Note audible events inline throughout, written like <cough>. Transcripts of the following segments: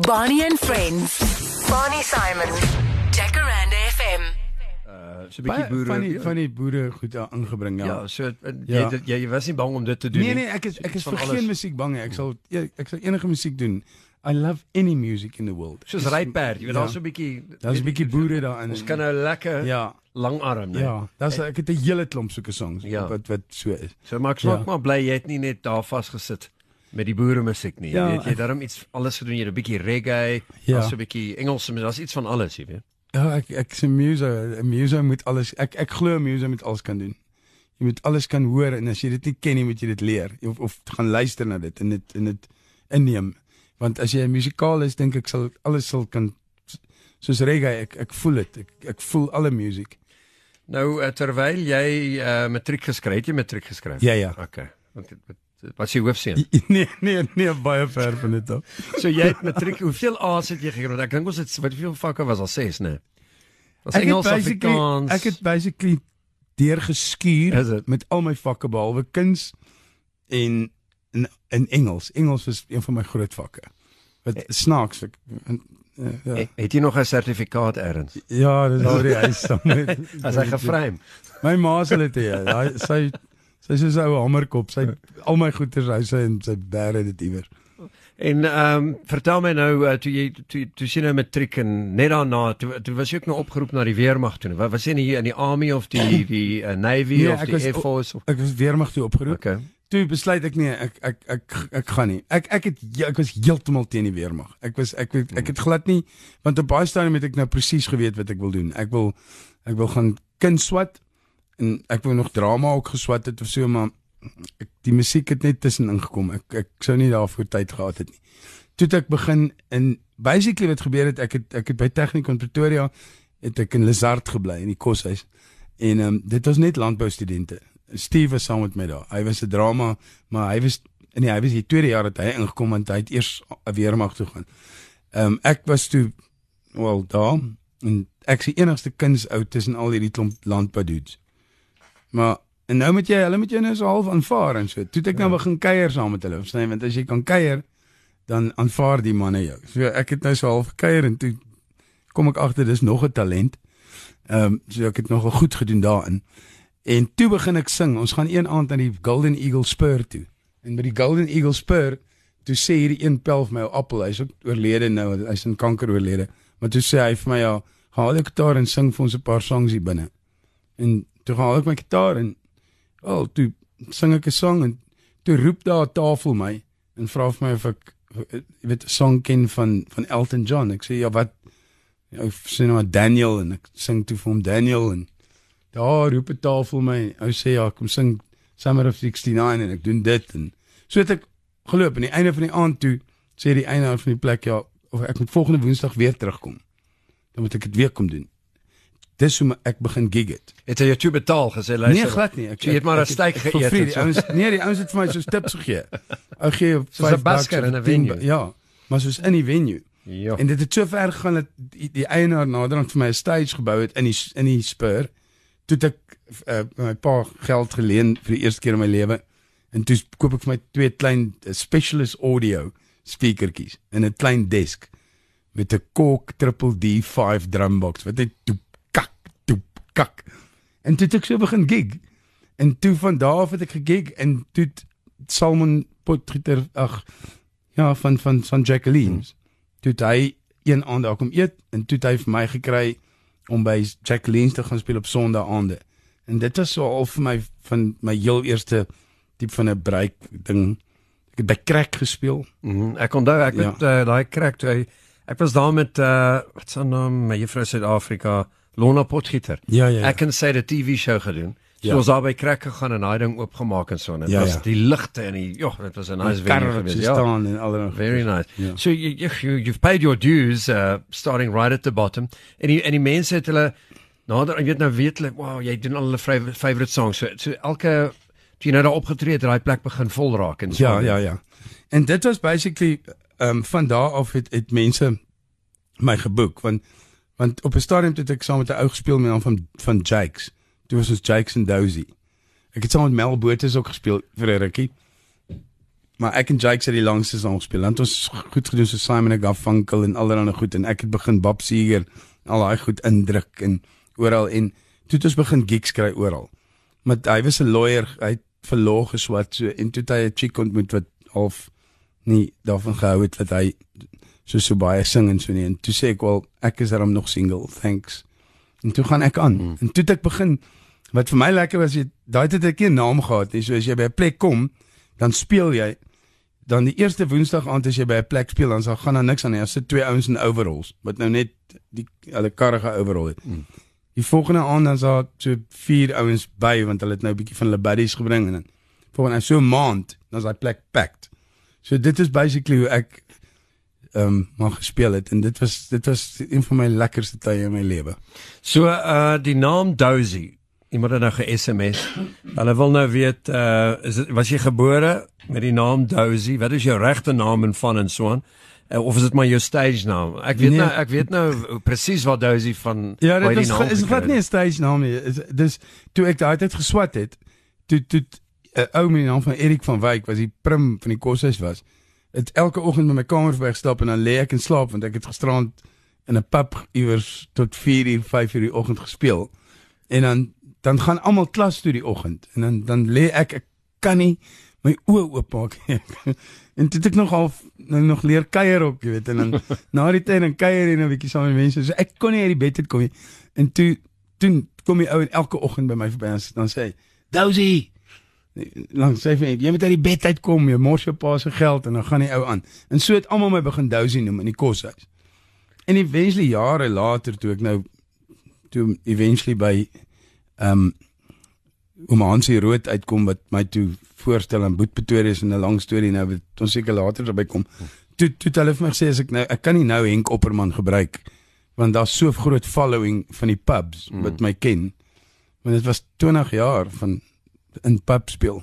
Bonnie and Friends. Bonnie Simon. Jacaranda FM. Uh so 'n Baie bietjie boere. van die van die boere goed daar ingebring ja. ja, so uh, Ja. jy jy, was nie bang om dit te doen nee nie. nee, ek is ek is vir alles. geen musiek bang nie. Ek sal ja, ek sal enige musiek doen. I love any music in the world. Soos ryperd, jy weet Ja. daar's so 'n bietjie Daar's 'n bietjie boere daarin. Ons kan nou lekker ja, langarm, nee. ja, daar's ek het 'n hele klomp sulke songs Ja. wat wat so is. So maar ek is Ja. maar bly jy het nie net daar vasgesit met die boere musiek nie. Ja, weet jy daarom iets alles gedoen, jy 'n bietjie reggae, Ja. so 'n bietjie Engelse, daar's iets van alles, jy weet. Ja, ek ek se muse, 'n muse moet alles ek ek glo 'n muse moet alles kan doen. Jy moet alles kan hoor en as jy dit nie ken nie, moet jy dit leer of of gaan luister na dit en dit en dit inneem. Want as jy musikaal is, dink ek sal alles sal kan soos reggae, ek ek voel dit. Ek ek voel alle musiek. Nou uh, terwyl jy uh, matriek geskryf het, jy matriek geskryf. Ja ja. Okay. Want dit- wat die hoofseun? <laughs> Nee nee nee baie ver van dit af. So jy het matriek, hoeveel A's het jy gekry? Ek dink ons het wat hoeveel vakke was al 6, né? Was Ek Engels, basically- Afrikaans. Ek het basically deurgeskuur met al my vakke behalwe kuns en in, in Engels. Engels was een van my groot vakke. Wat snaaks ek en, uh, ja. Het- Het jy nog 'n sertifikaat ergens? ja, dis al die huis saam met <laughs> As hy gevreem. My ma sal dit hê. Sy sy is so 'n hamerkop. Sy <laughs> al my goeders hy sy en sy bære dit iewers. En ehm um, vertel my nou uh, toe jy toe, toe sien nou matriek en net daarna toe, toe was jy ook nou opgeroep na die weermag toe. Wat was jy nie hier in die army of die die uh, navy Nee, of ek die was air force of Ek was weermag toe opgeroep. Okay. Toe besluit ek nee, ek ek ek ek gaan nie. Ek ek het ek was heeltemal teen die weermag. Ek was ek weet- ek het glad nie want op baie stadium het ek nou presies geweet wat ek wil doen. Ek wil ek wil gaan kuns swat en ek wou nog drama ook geswat het of so maar ek die musiek het net tussenin gekom. Ek ek sou nie daarvoor tyd gehad het nie. Toe ek begin in basically wat gebeur het ek het ek het by Technikon Pretoria het ek in Lizard gebly in die koshuis. En ehm um, dit was net landboustudente. Steve was saam met my daar. Hy was 'n drama, maar hy was nee, hy was die tweede jaar dat hy ingekom want hy het eers weermag toe gaan. Ehm um, ek was toe wel daar en ek is die enigste kuns oud tussen al hierdie klomp landbou dudes. Maar en nou moet jy, hulle moet jou nou so half aanvaar en so. Toe ek nou begin kuier saam met hulle, verstaan jy? Want as jy kan kuier, dan aanvaar die manne jou. So ek het nou so half gekuier en toe kom ek agter dis nog 'n talent. Ehm um, so ek het nogal goed gedoen daarin. En toe begin ek sing. Ons gaan een aand na die Golden Eagle Spur toe. En by die Golden Eagle Spur, toe sê hierdie een pel vir my 'n appel. Hy's ook oorlede nou, hy's in kanker oorlede. Maar toe sê hy vir my ja, gaan haal jou gitaar en sing vir ons 'n paar songs hier binne. En toe haal ek my gitaar en wel, toe sing ek 'n song en toe roep daar 'n tafel my en vra vir my of ek jy weet 'n song ken van van Elton John. Ek sê ja, wat ek sê nou maar Daniel en ek sing toe vir hom Daniel en daar roep 'n tafel my. Hy sê ja, kom sing Summer of 69 en ek doen dit en so het ek geloop aan die einde van die aand toe sê die eienaar van die plek ja, of ek moet volgende Woensdag weer terugkom. Dan moet ek dit weer kom doen. Dis hoe ek begin gig het. Het hy jou toe betaal gesê luister? Nee, glad nie. Ek So jy het maar 'n ek- geëet vir Die ouens nee, die ouens het vir my so tips gegee. Ou gee Soos 'n 5 bucks basker in 'n 10 venue. Ja, maar soos in die venue. Ja. En dit het so ver gegaan dat die, die eienaar naderhand vir my 'n stage gebou het in die in die spur. Toe ek uh, my pa geld geleen vir die eerste keer in my lewe. En toe koop ek vir my twee klein uh, specialist audio speakertjies en 'n klein desk met 'n Korg Triple D5 drumbox wat net toep kak. En toe het ek so begin gig. En toe van daar af het ek gegig en toe Salmon Potgieter ag ja van van van Jacqueline's. Toe het hy een aand daar kom eet en toe het hy vir my gekry om by Jacqueline's te gaan speel op Sondae-aande. En dit was so al vir my van my heel eerste tipe van 'n break ding. Ek het by Crack gespeel. Mm, ek onthou ek Ja. het uh, daai krak toe ek was daar met uh wat se naam my juffrou Suid-Afrika Lona Potgieter. Ja ja. Ek en sy het 'n TV show gedoen. So Ja. ons daar by krak gegaan en daai ding oopgemaak en so en dit Ja, was ja. die ligte en die ja, dit was 'n nice venue geweest. so Ja. staan en allerlei. Very nice. Ja. So you, you you- you've paid your dues uh starting right at the bottom. En die en die mense het hulle nader jy weet nou weet hulle wow, jy doen al hulle favorite songs. So, so elke toe jy nou daar opgetree het, daai plek begin vol raak en so. Ja, ja, ja. En dit was basically ehm um, van daar af het, het mense my geboek want want op 'n stadium het ek saam met 'n ou gespeel met naam van van Jakes. Toe was ons Jakes en Dozy. Ek het saam met Mel Botha ook gespeel vir 'n rukkie. maar ek en Jake het die langste saam gespeel. Dan het ons goed gedoen so Simon and Garfunkel en allerlei goed en ek het begin Bob Seger al daai goed indruk en oral en toe het ons begin gigs kry oral. Maar hy was 'n lawyer, hy het verloor geswat so en toe het hy 'n chick ontmoet wat half nie daarvan gehou het dat hy so so baie sing en so nie en toe sê ek wel ek is daarom nog single, thanks. En toe gaan ek aan. Mm. En toe het ek begin wat vir my lekker was, jy daai het ek 'n naam gehad, nie so as jy by 'n plek kom, dan speel jy dan die eerste woensdag aand as jy by 'n plek speel dan sal gaan daar niks aan nie. As sit twee ouens in overalls wat nou net die hulle karre overall het. Mm. Die volgende aand dan sal so vier ouens by want hulle het nou 'n bietjie van hulle buddies gebring en dan volgende so 'n maand dan is daai plek packed. So dit is basically hoe ek ehm um, maar gespeel het en dit was dit was een van my lekkerste tye in my lewe. So uh die naam Dozy Iemand het nou ge-SMS. Hulle wil nou weet uh is dit was jy gebore met die naam Dozy? Wat is jou regte naam en van en so aan? Uh, of is dit maar jou stage naam? Ek weet nee. nou ek weet nou presies wat Dozy van Ja, dit is is wat nie 'n stage naam nie. Dis toe ek daai tyd geswat het, toe toe 'n uh, ou met die naam van Erik van Wyk was die prim van die koshuis was. Het elke oggend met my kamer verwegstap en dan lê ek en slaap want ek het gisterand in 'n pub iewers tot 4 uur 5 uur die oggend gespeel. En dan dan gaan almal klas toe die oggend en dan dan lê ek ek kan nie my oë oopmaak nie. <laughs> en dit ek nog half nou nog leer kuier ook, jy weet, en dan <laughs> na die tyd dan kuier jy 'n bietjie saam met mense. So ek kon nie uit die bed uit kom nie. En toe toe kom die ou en elke oggend by my verby en dan sê hy, "Dousie, dan sê hy jy moet uit die bed uitkom, jy mors jou pa se geld en dan gaan die ou aan. En so het almal my begin dousie noem in die koshuis. En eventually jare later toe ek nou toe eventually by ehm um, om Hansie Rood uitkom wat my toe voorstel aan Boet Pretoria is 'n lang storie nou wat ons seker later daarby kom. Toe toe hulle vir my gesê as ek nou ek kan nie nou Henk Opperman gebruik want daar's so groot following van die pubs mm. wat my ken. Want dit was 20 jaar van in pub speel.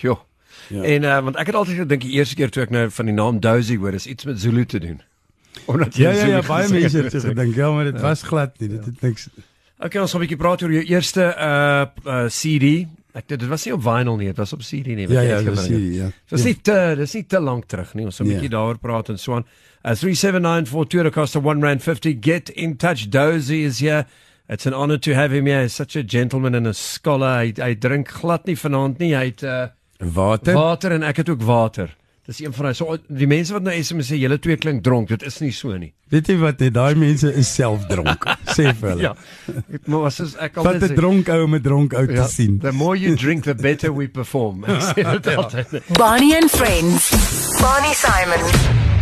Jo. Ja. En uh, want ek het altyd gedink die eerste keer toe ek nou van die naam Dozy hoor is iets met Zulu te doen. <laughs> Omdat jy Ja ja ja baie mense het gedink ja maar dit ja. was glad nie. Dit het niks Okay, ons gaan 'n bietjie praat oor jou eerste uh, uh CD. Ek dit was nie op vinyl nie, dit was op CD nie. Ja, ja, dis CD, ja. Dis nie te dis nie te lank terug nie. Ons gaan 'n bietjie ja. daaroor praat en so aan. Uh 37942 cost of 1 rand 50. Get in touch. Dozy is here. It's an honor to have him here. He's such a gentleman and a scholar. Hy hy drink glad nie vanaand nie. Hy het uh water. Water en ek het ook water. Dis een van daai so die mense wat nou SMS sê julle twee klink dronk, dit is nie so nie. Weet jy wat, daai mense is self dronk, <laughs> sê vir hulle. ja. Ek maar was ek al Wat 'n dronk ou met dronk ou ja, te sien. The more you drink the better we perform. <laughs> Sê dit altyd. Bonnie and friends. Bonnie Simon.